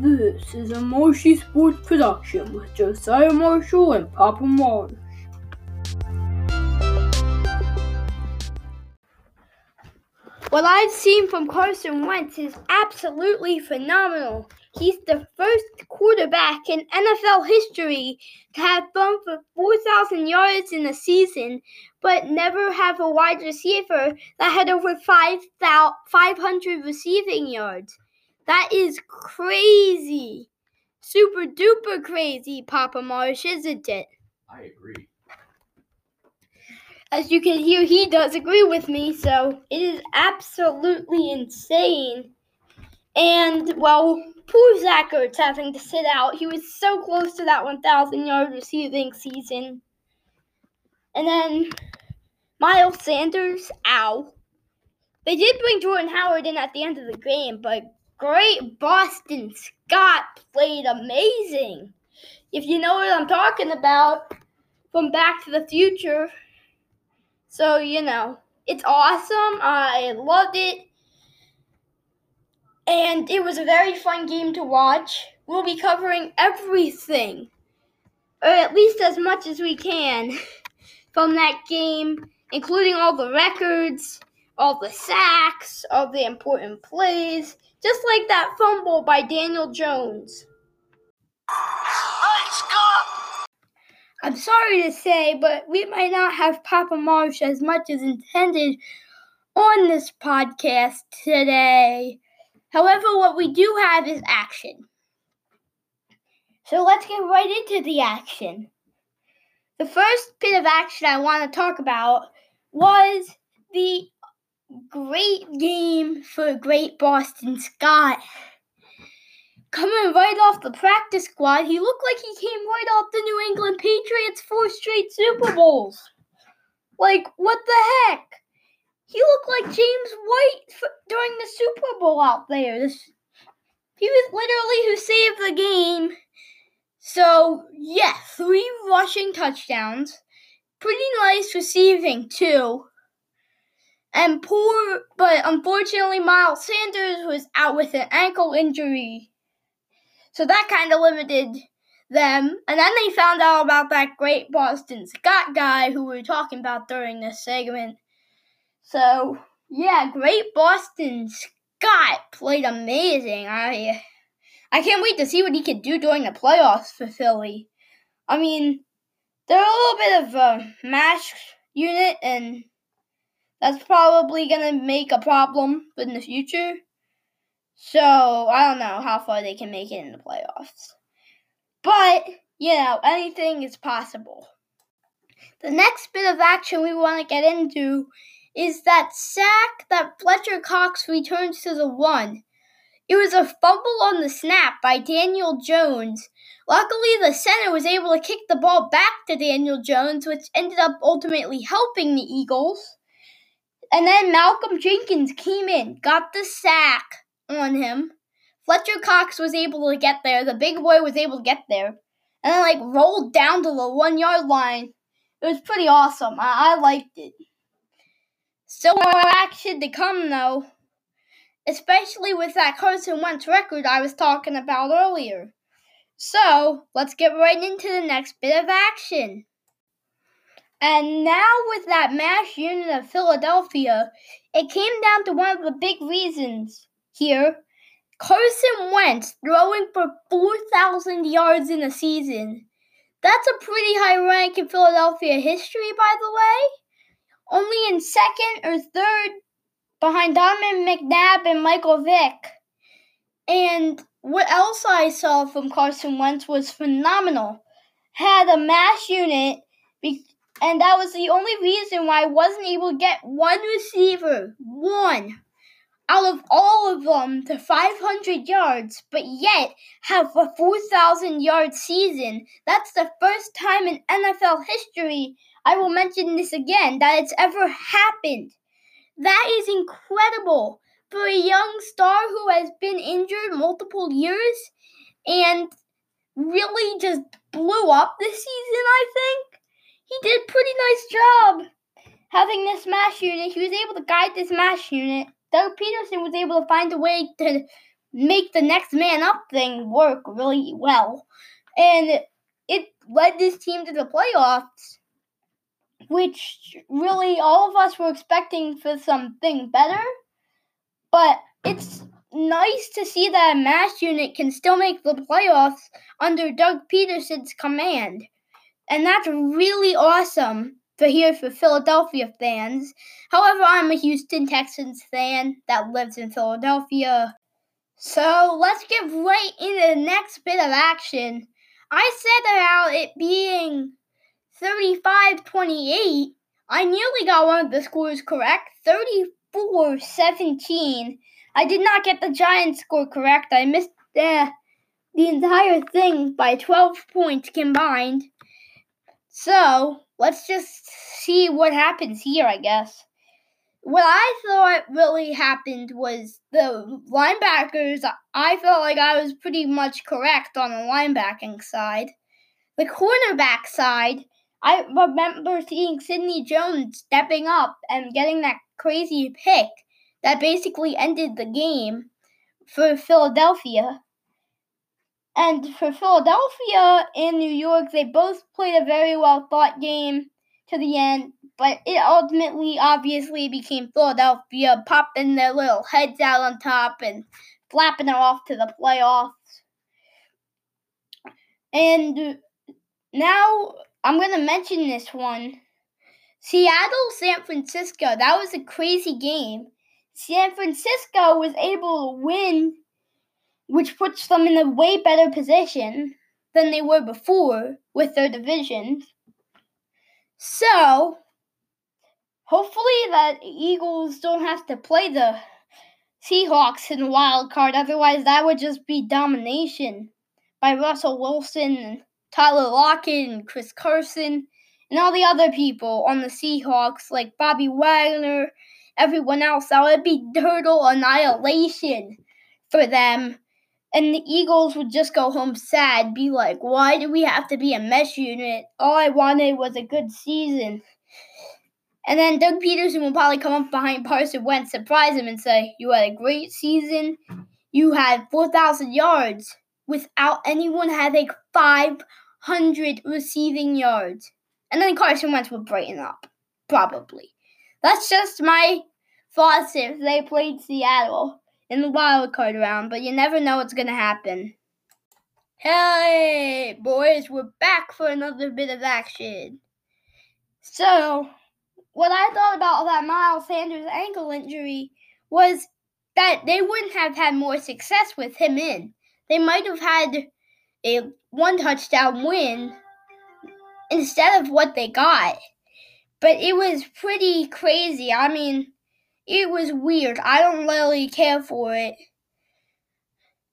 This is a Marshy Sports production with Josiah Marshall and Papa Marsh. What I've seen from Carson Wentz is absolutely phenomenal. He's the first quarterback in NFL history to have thrown for 4,000 yards in a season, but never have a wide receiver that had over 500 receiving yards. That is crazy. Super duper crazy, Papa Marsh, isn't it? I agree. As you can hear, he does agree with me, so it is absolutely insane. And, well, poor Zach Ertz having to sit out. He was so close to that 1,000 yard receiving season. And then Miles Sanders, ow. They did bring Jordan Howard in at the end of the game, but great Boston Scott played amazing. If you know what I'm talking about from Back to the Future. So, you know, it's awesome. I loved it. And it was a very fun game to watch. We'll be covering everything, or at least as much as we can, from that game, including all the records, all the sacks, all the important plays, just like that fumble by Daniel Jones. Hey, Scott! I'm sorry to say, but we might not have Papa Marsh as much as intended on this podcast today. However, what we do have is action. So let's get right into the action. The first bit of action I want to talk about was the great game for Great Boston Scott. Coming right off the practice squad, he looked like he came right off the New England Patriots' four straight Super Bowls. Like, what the heck? He looked like James White during the Super Bowl out there. This, he was literally who saved the game. So, yeah, three rushing touchdowns. Pretty nice receiving, too. And poor, but unfortunately, Miles Sanders was out with an ankle injury. So that kind of limited them. And then they found out about that great Boston Scott guy who we were talking about during this segment. So, yeah, great Boston Scott played amazing. I I can't wait to see what he can do during the playoffs for Philly. I mean, they're a little bit of a mash unit, and that's probably going to make a problem in the future. So, I don't know how far they can make it in the playoffs. But, you know, anything is possible. The next bit of action we want to get into is that sack that Fletcher Cox returns to the one. It was a fumble on the snap by Daniel Jones. Luckily, the center was able to kick the ball back to Daniel Jones, which ended up ultimately helping the Eagles. And then Malcolm Jenkins came in, got the sack on him. Fletcher Cox was able to get there. The big boy was able to get there. And then, like, rolled down to the one yard line. It was pretty awesome. I, I liked it. Still more action to come, though. Especially with that Carson Wentz record I was talking about earlier. So, let's get right into the next bit of action. And now, with that mass unit of Philadelphia, it came down to one of the big reasons here. Carson Wentz throwing for 4,000 yards in a season. That's a pretty high rank in Philadelphia history, by the way. Only in second or third behind Donovan McNabb and Michael Vick. And what else I saw from Carson Wentz was phenomenal. Had a mash unit, and that was the only reason why I wasn't able to get one receiver, one, out of all of them to 500 yards, but yet have a 4,000 yard season. That's the first time in NFL history, I will mention this again, that it's ever happened. That is incredible for a young star who has been injured multiple years and really just blew up this season, I think. He did a pretty nice job having this mash unit. He was able to guide this mash unit. Doug Pederson was able to find a way to make the next man up thing work really well. And it led this team to the playoffs, which really all of us were expecting for something better. But it's nice to see that a MASH unit can still make the playoffs under Doug Pederson's command. And that's really awesome for here for Philadelphia fans. However, I'm a Houston Texans fan that lives in Philadelphia. So let's get right into the next bit of action. I said about it being 35 28. I nearly got one of the scores correct 34 17. I did not get the Giants score correct. I missed the, the entire thing by 12 points combined. So let's just see what happens here, I guess. What I thought really happened was the linebackers. I felt like I was pretty much correct on the linebacking side. The cornerback side, I remember seeing Sidney Jones stepping up and getting that crazy pick that basically ended the game for Philadelphia. And for Philadelphia and New York, they both played a very well thought game to the end, but it ultimately obviously became Philadelphia popping their little heads out on top and flapping it off to the playoffs. And now I'm going to mention this one. Seattle, San Francisco. That was a crazy game. San Francisco was able to win which puts them in a way better position than they were before with their division. So, hopefully that Eagles don't have to play the Seahawks in the wild card. Otherwise, that would just be domination by Russell Wilson and Tyler Lockett and Chris Carson and all the other people on the Seahawks, like Bobby Wagner, everyone else. That would be total annihilation for them and the Eagles would just go home sad, be like, why do we have to be a mesh unit? All I wanted was a good season. And then Doug Pederson will probably come up behind Carson Wentz, surprise him, and say, You had a great season. You had 4,000 yards without anyone having 500 receiving yards. And then Carson Wentz would brighten up. Probably. That's just my thoughts if they played Seattle in the wild card round, but you never know what's going to happen. Hey, boys, we're back for another bit of action. So, what I thought about that Miles Sanders ankle injury was that they wouldn't have had more success with him in. They might have had a one touchdown win instead of what they got. But it was pretty crazy. I mean, it was weird. I don't really care for it.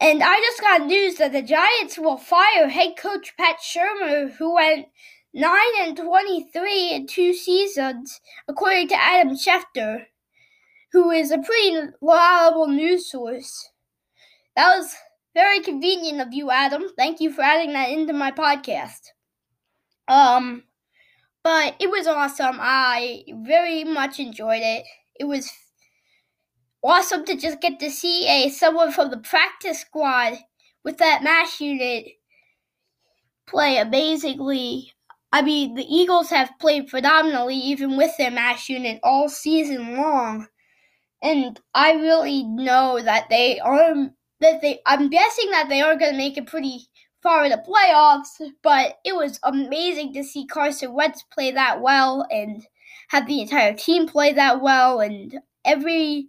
And I just got news that the Giants will fire head coach Pat Shurmur, who went 9 and 23 in two seasons, according to Adam Schefter, who is a pretty reliable news source. That was very convenient of you, Adam. Thank you for adding that into my podcast. Um, but it was awesome. I very much enjoyed it it was awesome to just get to see a someone from the practice squad with that mash unit play amazingly. I mean, the Eagles have played phenomenally even with their mash unit all season long. And I really know that they are that they I'm guessing that they are going to make it pretty far in the playoffs, but it was amazing to see Carson Wentz play that well and have the entire team play that well, and every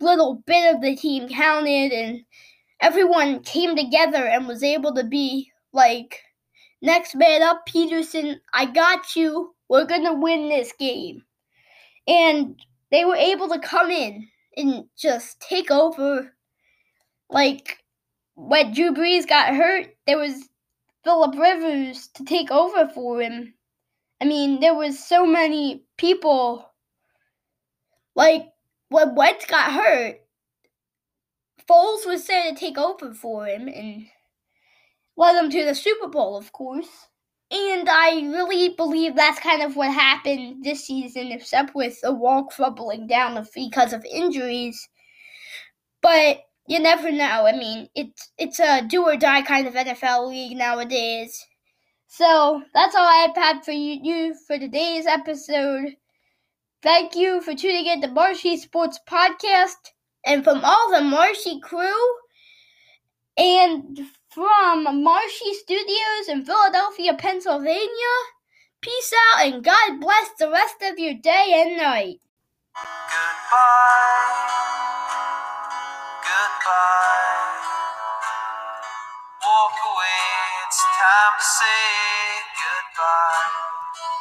little bit of the team counted, and everyone came together and was able to be like, next man up, Pederson, I got you. We're gonna win this game. And they were able to come in and just take over. Like, when Drew Brees got hurt, there was Philip Rivers to take over for him. I mean, there was so many people. Like when Wentz got hurt, Foles was there to take over for him and led them to the Super Bowl, of course. And I really believe that's kind of what happened this season, except with the wall crumbling down because of injuries. But you never know. I mean, it's it's a do or die kind of NFL league nowadays. So that's all I have for you, you for today's episode. Thank you for tuning in to Marshy Sports Podcast. And from all the Marshy crew and from Marshy Studios in Philadelphia, Pennsylvania, peace out and God bless the rest of your day and night. Goodbye. Goodbye. It's time to say goodbye.